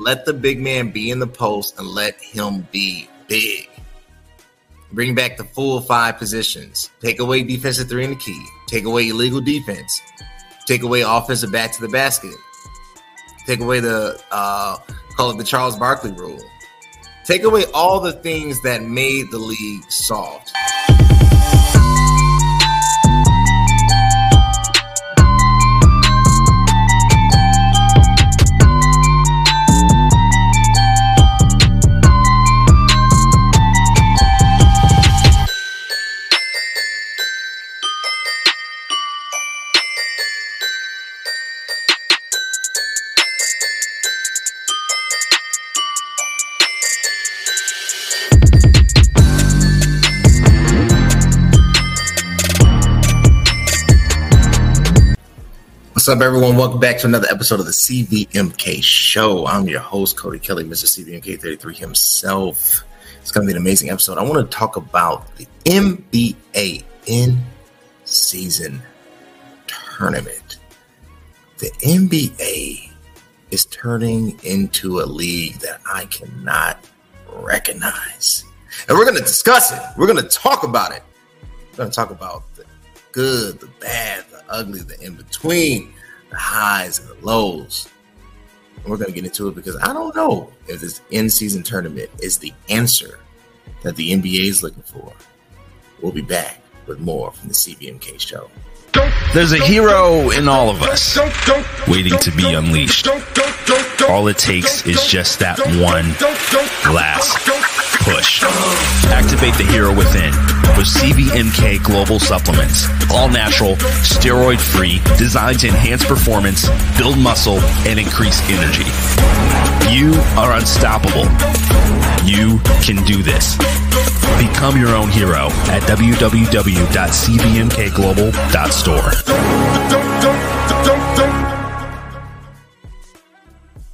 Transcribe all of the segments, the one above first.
let the big man be in the post and let him be big. Bring back the full five positions. Take away defensive three in the key. Take away illegal defense. Take away offensive back to the basket. Take away the uh, call it the Charles Barkley rule. Take away all the things that made the league soft. Up, everyone? Welcome back to another episode of the CVMK Show. I'm your host, Cody Kelly, Mr. CVMK33 himself. It's going to be an amazing episode. I want to talk about the NBA in season tournament. The NBA is turning into a league that I cannot recognize. And we're going to discuss it. We're going to talk about it. We're going to talk about the good, the bad, the ugly, the in between, the highs and the lows. And we're going to get into it because I don't know if this in season tournament is the answer that the NBA is looking for. We'll be back with more from the CVMK show. There's a hero in all of us waiting to be unleashed. All it takes is just that one last push. Activate the hero within with CVMK Global Supplements. All natural, steroid free, designed to enhance performance, build muscle, and increase energy. You are unstoppable. You can do this. Become your own hero at www.cvmkglobal.store.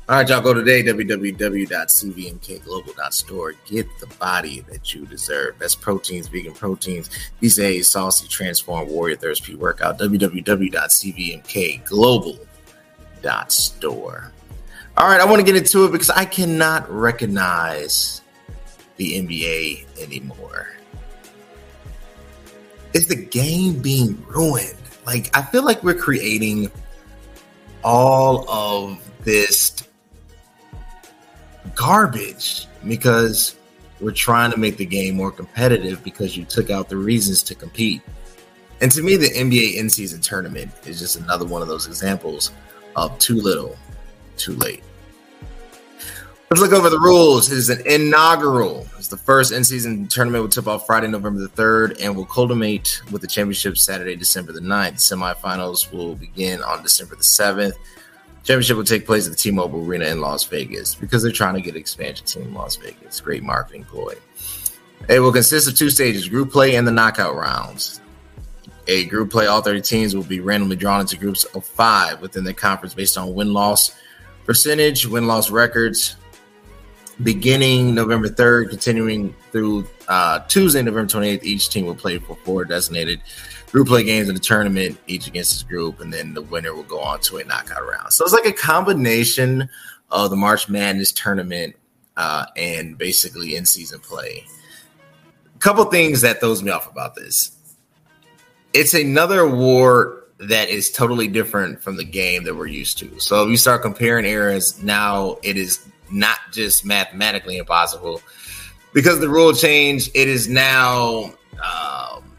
All right, y'all go today, www.cvmkglobal.store. Get the body that you deserve. Best proteins, vegan proteins, these days, saucy, transform, warrior, thirst, pre workout. www.cvmkglobal.store. All right, I want to get into it because I cannot recognize the NBA anymore. Is the game being ruined? Like, I feel like we're creating all of this garbage because we're trying to make the game more competitive because you took out the reasons to compete. And to me, the NBA in season tournament is just another one of those examples of too little, too late. Let's look over the rules. It is an inaugural. It's the first in-season tournament will tip off Friday, November the 3rd, and will culminate with the championship Saturday, December the 9th. Semifinals will begin on December the 7th. Championship will take place at the T-Mobile Arena in Las Vegas because they're trying to get an expansion team in Las Vegas. Great marketing ploy. It will consist of two stages, group play and the knockout rounds. A group play, all 30 teams will be randomly drawn into groups of five within the conference based on win-loss percentage, win-loss records, beginning November 3rd, continuing through uh, Tuesday, November 28th. Each team will play for four designated group play games in the tournament, each against its group, and then the winner will go on to a knockout round. So it's like a combination of the March Madness tournament uh, and basically in season play. A couple things that throws me off about this. It's another award that is totally different from the game that we're used to. So if you start comparing eras, now it is not just mathematically impossible because the rule change. It is now um,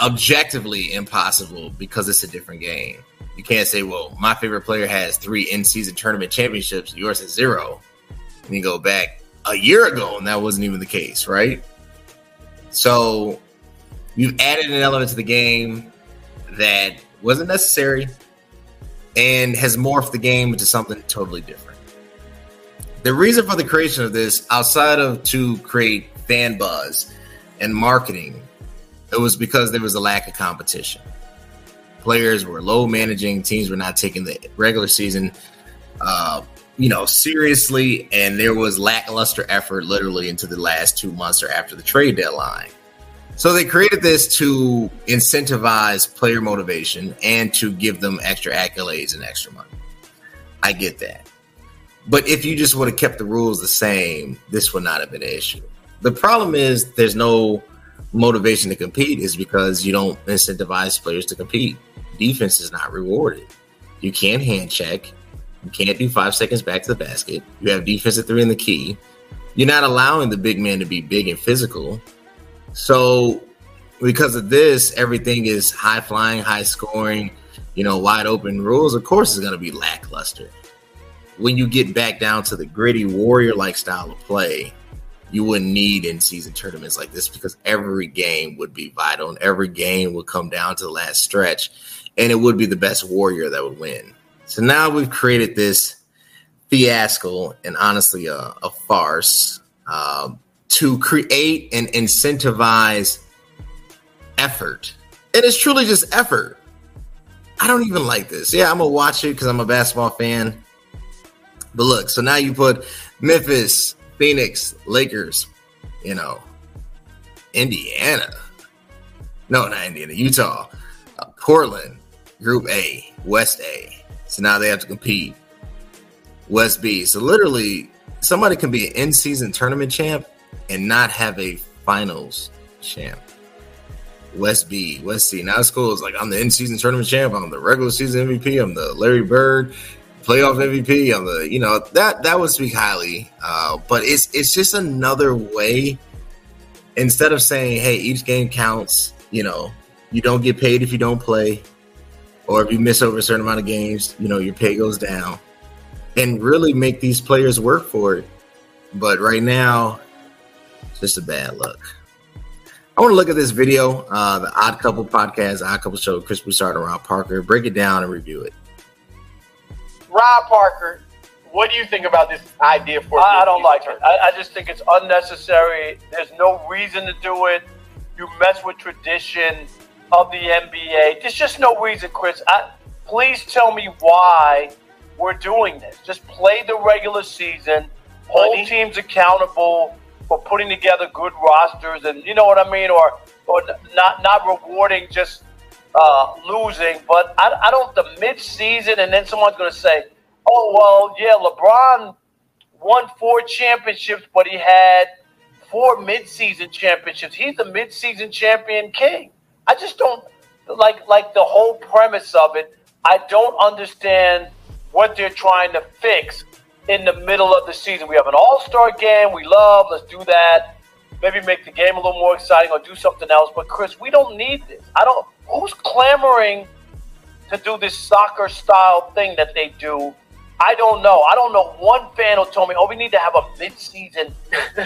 objectively impossible because it's a different game. You can't say, "Well, my favorite player has three in-season tournament championships, yours is zero. And you go back a year ago, and that wasn't even the case, right? So you've added an element to the game that wasn't necessary and has morphed the game into something totally different. The reason for the creation of this, outside of to create fan buzz and marketing, it was because there was a lack of competition. Players were load managing, teams were not taking the regular season, uh, you know, seriously, and there was lackluster effort literally into the last two months or after the trade deadline. So they created this to incentivize player motivation and to give them extra accolades and extra money. I get that. But if you just would have kept the rules the same, this would not have been an issue. The problem is there's no motivation to compete is because you don't incentivize players to compete. Defense is not rewarded. You can't hand check. You can't do five seconds back to the basket. You have defense at three in the key. You're not allowing the big man to be big and physical. So, because of this, everything is high flying, high scoring, you know, wide open rules. Of course, it's going to be lackluster. When you get back down to the gritty warrior like style of play, you wouldn't need in season tournaments like this because every game would be vital and every game would come down to the last stretch and it would be the best warrior that would win. So now we've created this fiasco and honestly a, a farce um, to create and incentivize effort. And it's truly just effort. I don't even like this. Yeah, I'm gonna watch it because I'm a basketball fan. But look, so now you put Memphis, Phoenix, Lakers, you know, Indiana. No, not Indiana, Utah, uh, Portland, Group A, West A. So now they have to compete. West B. So literally, somebody can be an in-season tournament champ and not have a finals champ. West B, West C. Now school is like I'm the in-season tournament champ. I'm the regular season MVP. I'm the Larry Bird playoff MVP. I'm the you know that that would speak highly. Uh, but it's it's just another way. Instead of saying, "Hey, each game counts," you know, you don't get paid if you don't play or if you miss over a certain amount of games, you know, your pay goes down and really make these players work for it. But right now, it's just a bad look. I want to look at this video, uh, the Odd Couple podcast, Odd Couple Show, Chris Broussard and Rob Parker, break it down and review it. Rob Parker, what do you think about this idea for? I, I don't like it. I, I just think it's unnecessary. There's no reason to do it. You mess with tradition of the NBA. There's just no reason, Chris. I, please tell me why we're doing this. Just play the regular season, hold Money. teams accountable for putting together good rosters, and you know what I mean, or or not not rewarding just uh, losing. But I, I don't the mid season, and then someone's going to say, "Oh well, yeah, LeBron won four championships, but he had." Four mid-season championships. He's the mid-season champion king. I just don't like like the whole premise of it. I don't understand what they're trying to fix in the middle of the season. We have an All Star game. We love. Let's do that. Maybe make the game a little more exciting or do something else. But Chris, we don't need this. I don't. Who's clamoring to do this soccer style thing that they do I don't know. I don't know one fan who told me, "Oh, we need to have a mid-season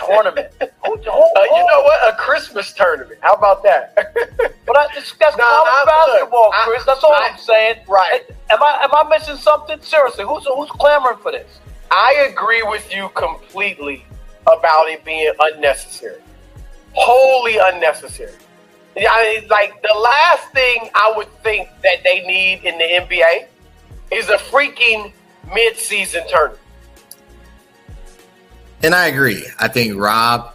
tournament." who, who, who, uh, you know what? A Christmas tournament. How about that? but I, that's college basketball, Chris. That's all I, am saying. Right? Am I am I missing something? Seriously, who's who's clamoring for this? I agree with you completely about it being unnecessary, wholly unnecessary. I mean, like the last thing I would think that they need in the NBA is a freaking mid-season tournament. And I agree. I think Rob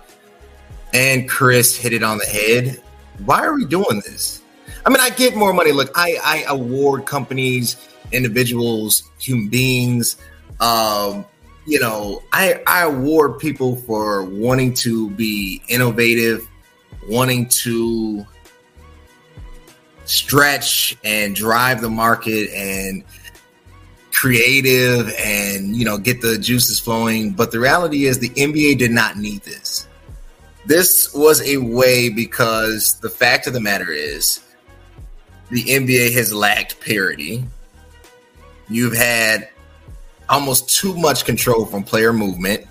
and Chris hit it on the head. Why are we doing this? I mean, I get more money. Look, I, I award companies, individuals, human beings. Um, you know, I, I award people for wanting to be innovative, wanting to stretch and drive the market and creative and you know get the juices flowing. But the reality is the NBA did not need this. This was a way because the fact of the matter is the NBA has lacked parity. You've had almost too much control from player movement.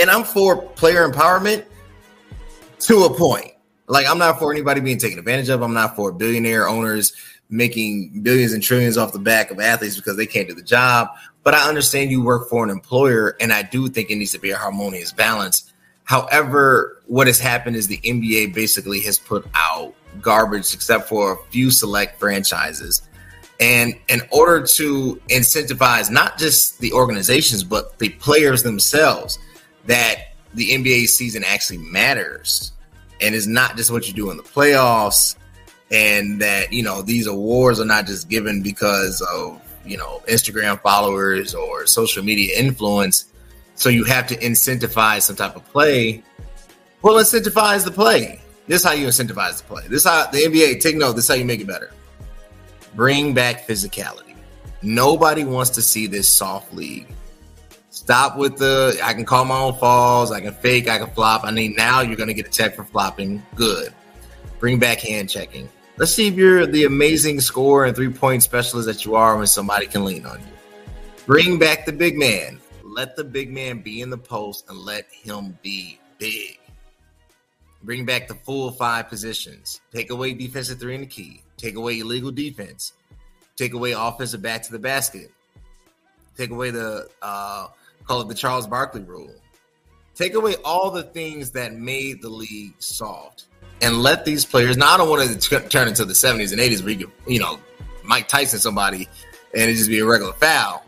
And I'm for player empowerment to a point like I'm not for anybody being taken advantage of I'm not for billionaire owners making billions and trillions off the back of athletes because they can't do the job. But I understand you work for an employer, and I do think it needs to be a harmonious balance. However, what has happened is the NBA basically has put out garbage except for a few select franchises. And in order to incentivize not just the organizations, but the players themselves, that the NBA season actually matters and it's not just what you do in the playoffs and that you know these awards are not just given because of you know, Instagram followers or social media influence. So you have to incentivize some type of play. Well, incentivize the play. This is how you incentivize the play. This is how the NBA take note. This is how you make it better. Bring back physicality. Nobody wants to see this soft league. Stop with the I can call my own falls, I can fake, I can flop. I mean, now you're going to get a check for flopping. Good. Bring back hand checking. Let's see if you're the amazing scorer and three point specialist that you are when somebody can lean on you. Bring back the big man. Let the big man be in the post and let him be big. Bring back the full five positions. Take away defensive three in the key. Take away illegal defense. Take away offensive back to the basket. Take away the uh, call it the Charles Barkley rule. Take away all the things that made the league soft and let these players. Now I don't want to t- turn into the 70s and 80s where you could, you know, Mike Tyson somebody and it just be a regular foul.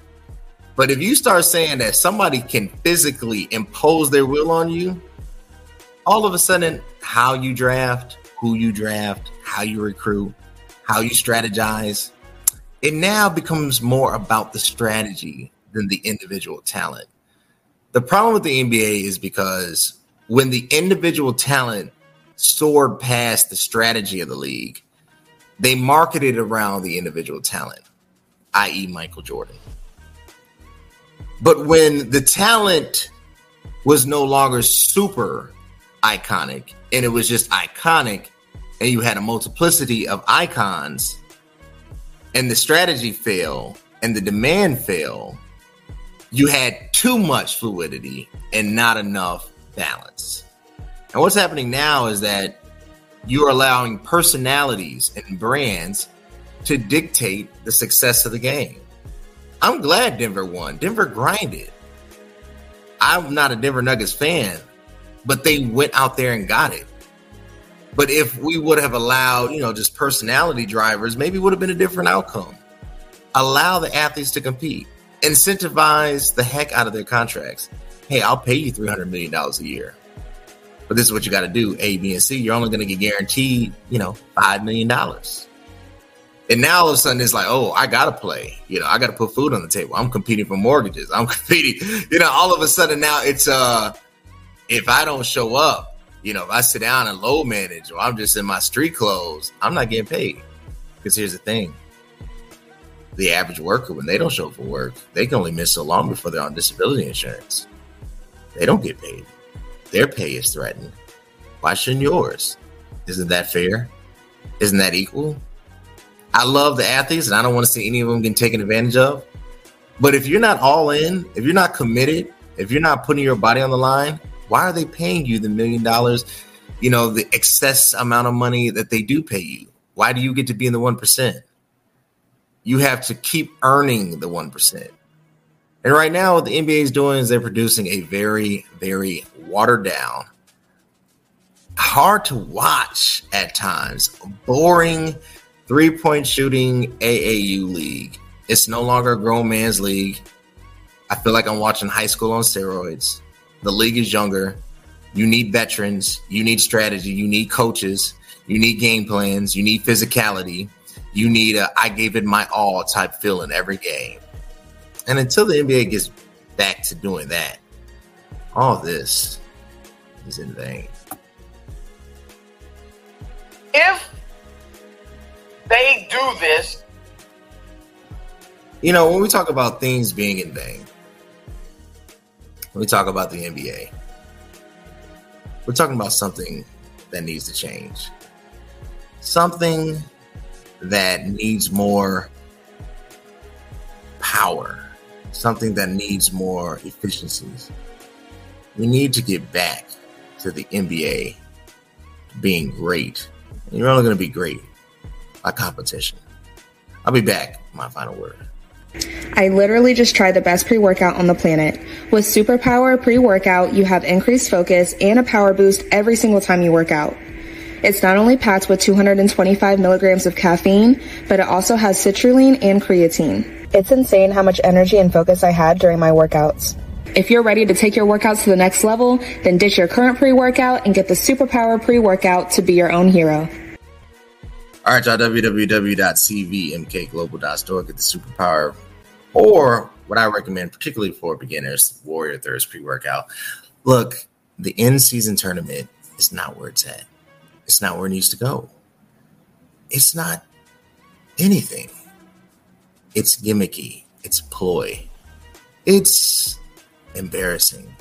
But if you start saying that somebody can physically impose their will on you, all of a sudden, how you draft, who you draft, how you recruit, how you strategize, it now becomes more about the strategy than the individual talent. The problem with the NBA is because when the individual talent soared past the strategy of the league, they marketed around the individual talent, i.e., Michael Jordan. But when the talent was no longer super iconic and it was just iconic, and you had a multiplicity of icons, and the strategy failed and the demand failed, you had too much fluidity and not enough balance. And what's happening now is that you are allowing personalities and brands to dictate the success of the game. I'm glad Denver won. Denver grinded. I'm not a Denver Nuggets fan, but they went out there and got it. But if we would have allowed, you know, just personality drivers, maybe would have been a different outcome. Allow the athletes to compete, incentivize the heck out of their contracts. Hey, I'll pay you $300 million a year. But this is what you got to do A, B, and C. You're only going to get guaranteed, you know, $5 million. And now all of a sudden it's like, oh, I gotta play. You know, I gotta put food on the table. I'm competing for mortgages. I'm competing. You know, all of a sudden now it's uh, if I don't show up, you know, if I sit down and load manage or I'm just in my street clothes, I'm not getting paid. Because here's the thing the average worker, when they don't show up for work, they can only miss so long before they're on disability insurance. They don't get paid. Their pay is threatened. Why shouldn't yours? Isn't that fair? Isn't that equal? I love the athletes and I don't want to see any of them getting taken advantage of. But if you're not all in, if you're not committed, if you're not putting your body on the line, why are they paying you the million dollars? You know, the excess amount of money that they do pay you. Why do you get to be in the 1%? You have to keep earning the 1%. And right now, what the NBA is doing is they're producing a very, very watered down, hard to watch at times, boring three point shooting AAU league. It's no longer a grown man's league. I feel like I'm watching high school on steroids. The league is younger. You need veterans. You need strategy. You need coaches. You need game plans. You need physicality. You need a I gave it my all type feel in every game. And until the NBA gets back to doing that, all this is in vain. If they do this, you know, when we talk about things being in vain, when we talk about the NBA, we're talking about something that needs to change. Something that needs more power, something that needs more efficiencies. We need to get back to the NBA being great. And you're only going to be great by competition. I'll be back. My final word. I literally just tried the best pre workout on the planet. With Superpower pre workout, you have increased focus and a power boost every single time you work out. It's not only packed with 225 milligrams of caffeine, but it also has citrulline and creatine. It's insane how much energy and focus I had during my workouts. If you're ready to take your workouts to the next level, then ditch your current pre workout and get the Superpower pre workout to be your own hero. All right, y'all, www.cvmkglobal.store. Get the Superpower Or what I recommend, particularly for beginners, Warrior Thirst pre workout. Look, the in season tournament is not where it's at. It's not where it needs to go. It's not anything. It's gimmicky. It's ploy. It's embarrassing.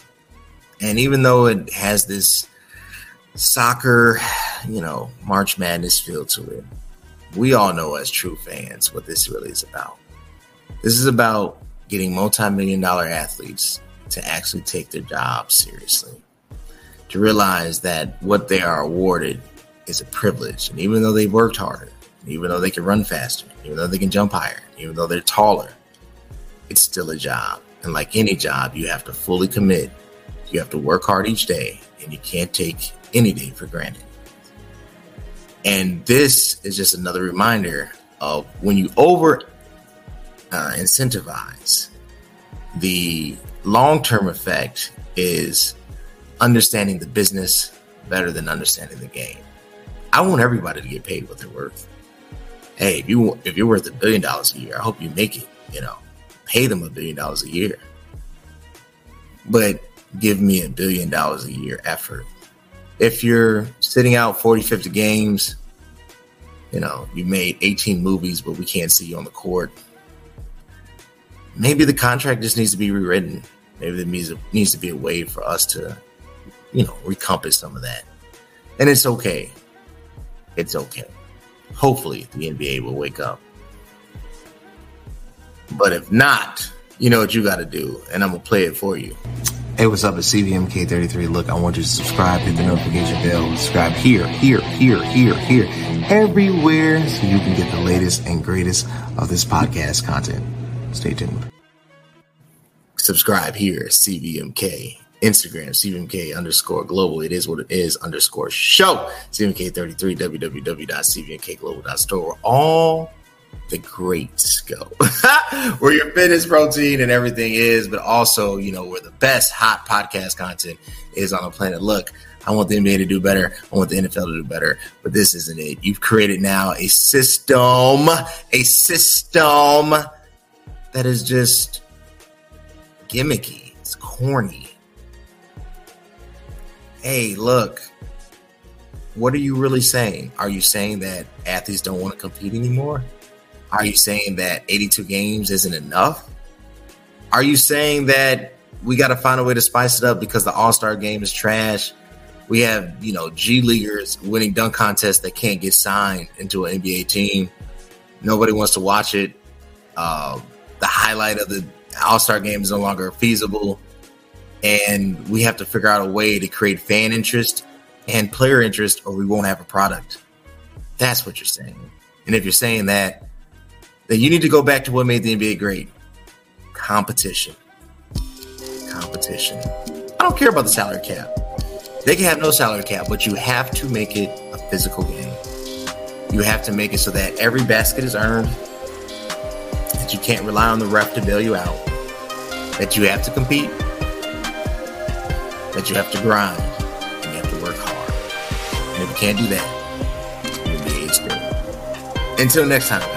And even though it has this soccer, you know, March Madness feel to it, we all know as true fans what this really is about. This is about getting multi million dollar athletes to actually take their job seriously, to realize that what they are awarded is a privilege. And even though they worked harder, even though they can run faster, even though they can jump higher, even though they're taller, it's still a job. And like any job, you have to fully commit. You have to work hard each day, and you can't take any day for granted. And this is just another reminder of when you over uh, incentivize, the long term effect is understanding the business better than understanding the game. I want everybody to get paid what they're worth. Hey, if you if you're worth a billion dollars a year, I hope you make it. You know, pay them a billion dollars a year, but give me a billion dollars a year effort. If you're sitting out 40, 50 games, you know, you made 18 movies, but we can't see you on the court. Maybe the contract just needs to be rewritten. Maybe there needs, needs to be a way for us to, you know, recompass some of that. And it's okay. It's okay. Hopefully, the NBA will wake up. But if not, you know what you got to do, and I'm gonna play it for you. Hey, what's up? It's CVMK33. Look, I want you to subscribe, hit the notification bell, subscribe here, here, here, here, here, everywhere, so you can get the latest and greatest of this podcast content. Stay tuned. Subscribe here, CVMK. Instagram, CVMK underscore global. It is what it is underscore show. CVMK33, www.cvmkglobal.store. All the greats go. where your fitness protein and everything is, but also, you know, where the best hot podcast content is on the planet. Look, I want the NBA to do better. I want the NFL to do better, but this isn't it. You've created now a system, a system that is just gimmicky. It's corny. Hey, look, what are you really saying? Are you saying that athletes don't want to compete anymore? Are you saying that 82 games isn't enough? Are you saying that we got to find a way to spice it up because the All Star game is trash? We have, you know, G Leaguers winning dunk contests that can't get signed into an NBA team. Nobody wants to watch it. Uh, the highlight of the All Star game is no longer feasible. And we have to figure out a way to create fan interest and player interest, or we won't have a product. That's what you're saying. And if you're saying that, then you need to go back to what made the NBA great competition. Competition. I don't care about the salary cap. They can have no salary cap, but you have to make it a physical game. You have to make it so that every basket is earned, that you can't rely on the ref to bail you out, that you have to compete, that you have to grind, and you have to work hard. And if you can't do that, the NBA is good. Until next time.